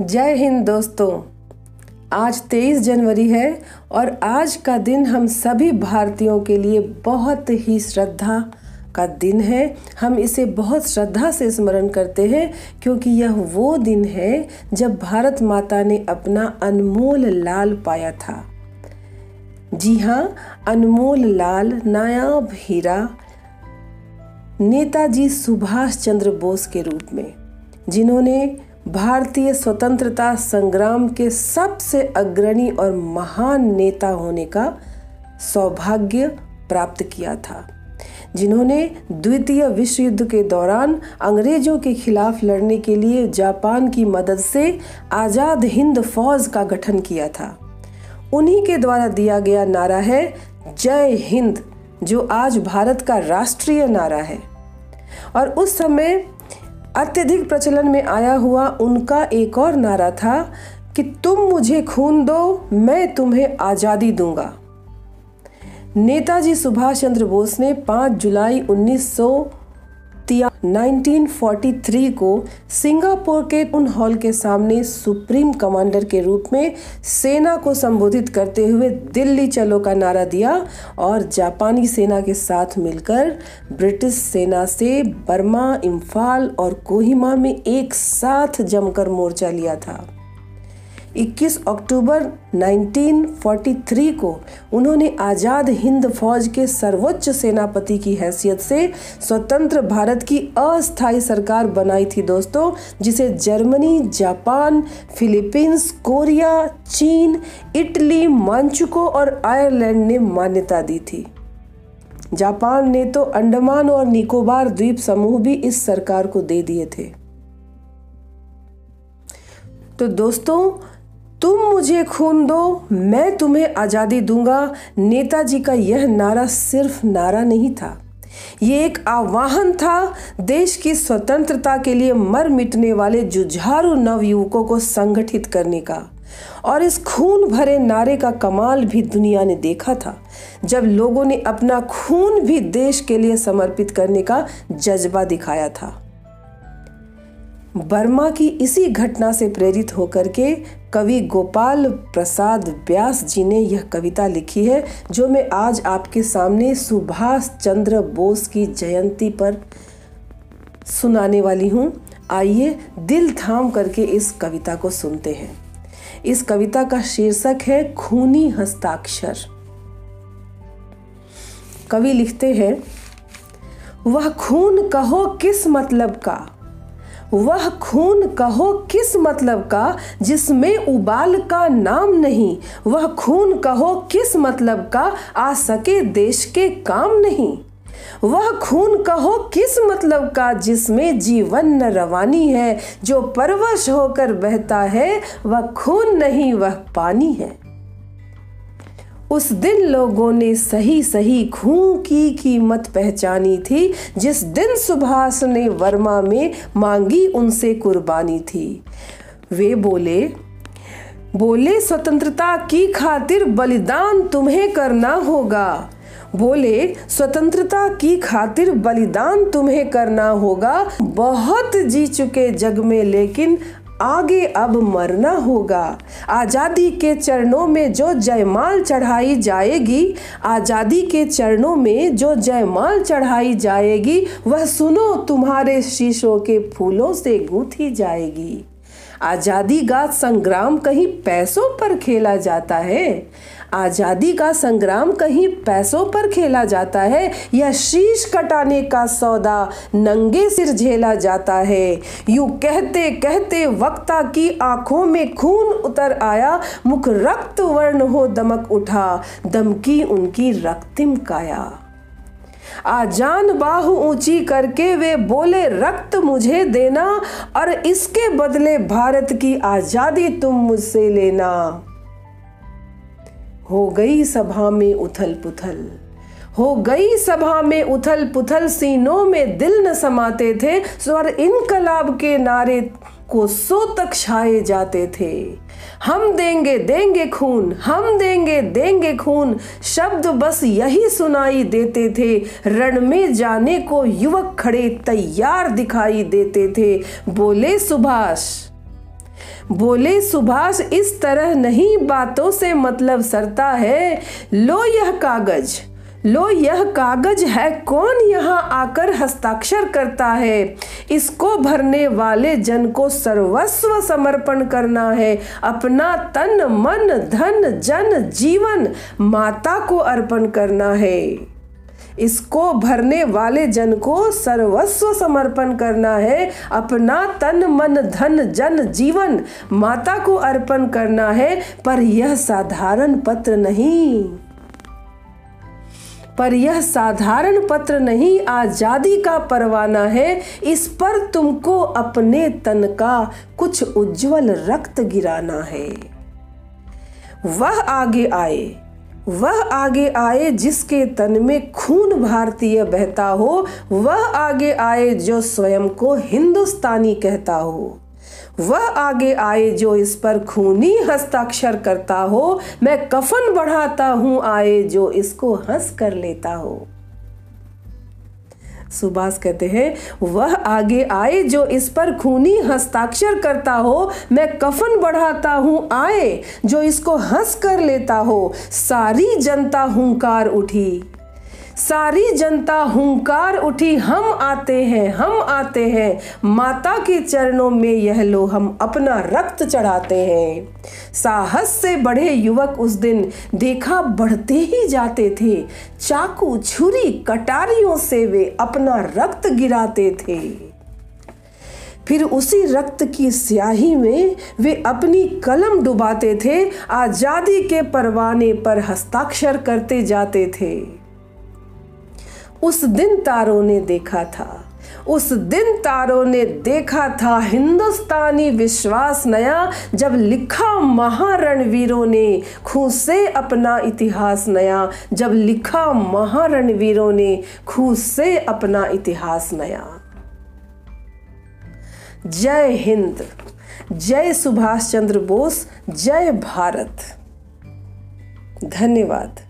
जय हिंद दोस्तों। आज 23 जनवरी है और आज का दिन हम सभी भारतीयों के लिए बहुत ही श्रद्धा का दिन है। हम इसे बहुत श्रद्धा से स्मरण करते हैं क्योंकि यह वो दिन है जब भारत माता ने अपना अनमोल लाल पाया था। जी हाँ अनमोल लाल नायाब हीरा नेताजी सुभाष चंद्र बोस के रूप में, जिन्होंने भारतीय स्वतंत्रता संग्राम के सबसे अग्रणी और महान नेता होने का सौभाग्य प्राप्त किया था, जिन्होंने द्वितीय विश्व युद्ध के दौरान अंग्रेज़ों के खिलाफ लड़ने के लिए जापान की मदद से आज़ाद हिंद फौज का गठन किया था। उन्हीं के द्वारा दिया गया नारा है, जय हिंद। जो आज भारत का राष्ट्रीय नारा है। और उस समय अत्यधिक प्रचलन में आया हुआ उनका एक और नारा था कि तुम मुझे खून दो, मैं तुम्हें आज़ादी दूँगा। नेताजी सुभाष चंद्र बोस ने 5 जुलाई 1943 को सिंगापुर के उन हॉल के सामने सुप्रीम कमांडर के रूप में सेना को संबोधित करते हुए दिल्ली चलो का नारा दिया और जापानी सेना के साथ मिलकर ब्रिटिश सेना से बर्मा, इम्फाल और कोहिमा में एक साथ जमकर मोर्चा लिया था। 21 अक्टूबर 1943 को उन्होंने आज़ाद हिंद फौज के सर्वोच्च सेनापति की हैसियत से स्वतंत्र भारत की अस्थायी सरकार बनाई थी दोस्तों, जिसे जर्मनी, जापान, फिलीपींस, कोरिया, चीन, इटली, मांचुको और आयरलैंड ने मान्यता दी थी। जापान ने तो अंडमान और निकोबार द्वीप समूह भी इस सरकार को दे दिए थे। तो दोस्तों तुम मुझे खून दो, मैं तुम्हें आज़ादी दूँगा। नेताजी का यह नारा सिर्फ़ नारा नहीं था। ये एक आह्वान था देश की स्वतंत्रता के लिए मर मिटने वाले जुझारू नवयुवकों को संगठित करने का। और इस खून भरे नारे का कमाल भी दुनिया ने देखा था, जब लोगों ने अपना खून भी देश के लिए समर्पित करने का जज्बा दिखाया था। बर्मा की इसी घटना से प्रेरित होकर के कवि गोपाल प्रसाद व्यास जी ने यह कविता लिखी है, जो मैं आज आपके सामने सुभाष चंद्र बोस की जयंती पर सुनाने वाली हूँ। आइए दिल थाम करके इस कविता को सुनते हैं। इस कविता का शीर्षक है, खूनी हस्ताक्षर। कवि लिखते हैं, वह खून कहो किस मतलब का वह खून कहो किस मतलब का, जिसमें उबाल का नाम नहीं? वह खून कहो किस मतलब का, आ सके देश के काम नहीं? वह खून कहो किस मतलब का, जिसमें जीवन न रवानी है? जो परवश होकर बहता है, वह खून नहीं, वह पानी है। उस दिन लोगों ने सही सही खून की कीमत पहचानी थी। जिस दिन सुभाष ने वर्मा में मांगी, उनसे कुर्बानी थी। वे बोले बोले, स्वतंत्रता की खातिर बलिदान तुम्हें करना होगा। बोले, स्वतंत्रता की खातिर बलिदान तुम्हें करना होगा। बहुत जी चुके जग में, लेकिन आगे अब मरना होगा। आज़ादी के चरणों में जो जयमाल चढ़ाई जाएगी, आज़ादी के चरणों में जो जयमाल चढ़ाई जाएगी, वह सुनो, तुम्हारे शीशों के फूलों से गूंथी जाएगी। आज़ादी का संग्राम कहीं पैसों पर खेला जाता है। आज़ादी का संग्राम कहीं पैसों पर खेला जाता है, या शीश कटाने का सौदा नंगे सिर झेला जाता है। यूँ कहते कहते वक्ता की आँखों में खून उतर आया, मुख रक्त वर्ण हो दमक उठा, दमकी उनकी रक्तिम काया। आजान बाहु ऊँची करके वे बोले, रक्त मुझे देना, और इसके बदले भारत की आज़ादी तुम मुझसे लेना। हो गई सभा में उथल पुथल। हो गई सभा में उथल पुथल सीनों में दिल न समाते थे, स्वर इनकलाब के नारे को सो तक छाए जाते थे। हम देंगे देंगे खून, हम देंगे देंगे खून, शब्द बस यही सुनाई देते थे। रण में जाने को युवक खड़े तैयार दिखाई देते थे। बोले सुभाष बोले, सुभाष, इस तरह नहीं बातों से मतलब सरता है। लो यह कागज़। लो यह कागज़ है, कौन यहाँ आकर हस्ताक्षर करता है? इसको भरने वाले जन को सर्वस्व समर्पण करना है। अपना तन, मन, धन, जन, जीवन माता को अर्पण करना है। इसको भरने वाले जन को सर्वस्व समर्पण करना है। अपना तन, मन, धन, जन, जीवन माता को अर्पण करना है, पर यह साधारण पत्र नहीं। पर यह साधारण पत्र नहीं, आज़ादी का परवाना है। इस पर तुमको अपने तन का कुछ उज्जवल रक्त गिराना है। वह आगे आए। वह आगे आए जिसके तन में खून भारतीय बहता हो, वह आगे आए जो स्वयं को हिंदुस्तानी कहता हो। वह आगे आए जो इस पर खूनी हस्ताक्षर करता हो, मैं कफन बढ़ाता हूँ, आए जो इसको हंस कर लेता हो। सुभाष कहते हैं, वह आगे आए जो इस पर खूनी हस्ताक्षर करता हो, मैं कफन बढ़ाता हूँ, आए जो इसको हंस कर लेता हो, सारी जनता हुंकार उठी। सारी जनता हुंकार उठी, हम आते हैं, हम आते हैं। माता के चरणों में यह लो, हम अपना रक्त चढ़ाते हैं। साहस से बढ़े युवक उस दिन देखा बढ़ते ही जाते थे। चाकू छुरी कटारियों से वे अपना रक्त गिराते थे। फिर उसी रक्त की स्याही में वे अपनी कलम डुबाते थे। आज़ादी के परवाने पर हस्ताक्षर करते जाते थे। उस दिन तारों ने देखा था। उस दिन तारों ने देखा था हिंदुस्तानी विश्वास नया, जब लिखा महारणवीरों ने खूह से अपना इतिहास नया। जब लिखा महारणवीरों ने खूह से अपना इतिहास नया। जय हिंद, जय सुभाष चंद्र बोस, जय भारत। धन्यवाद।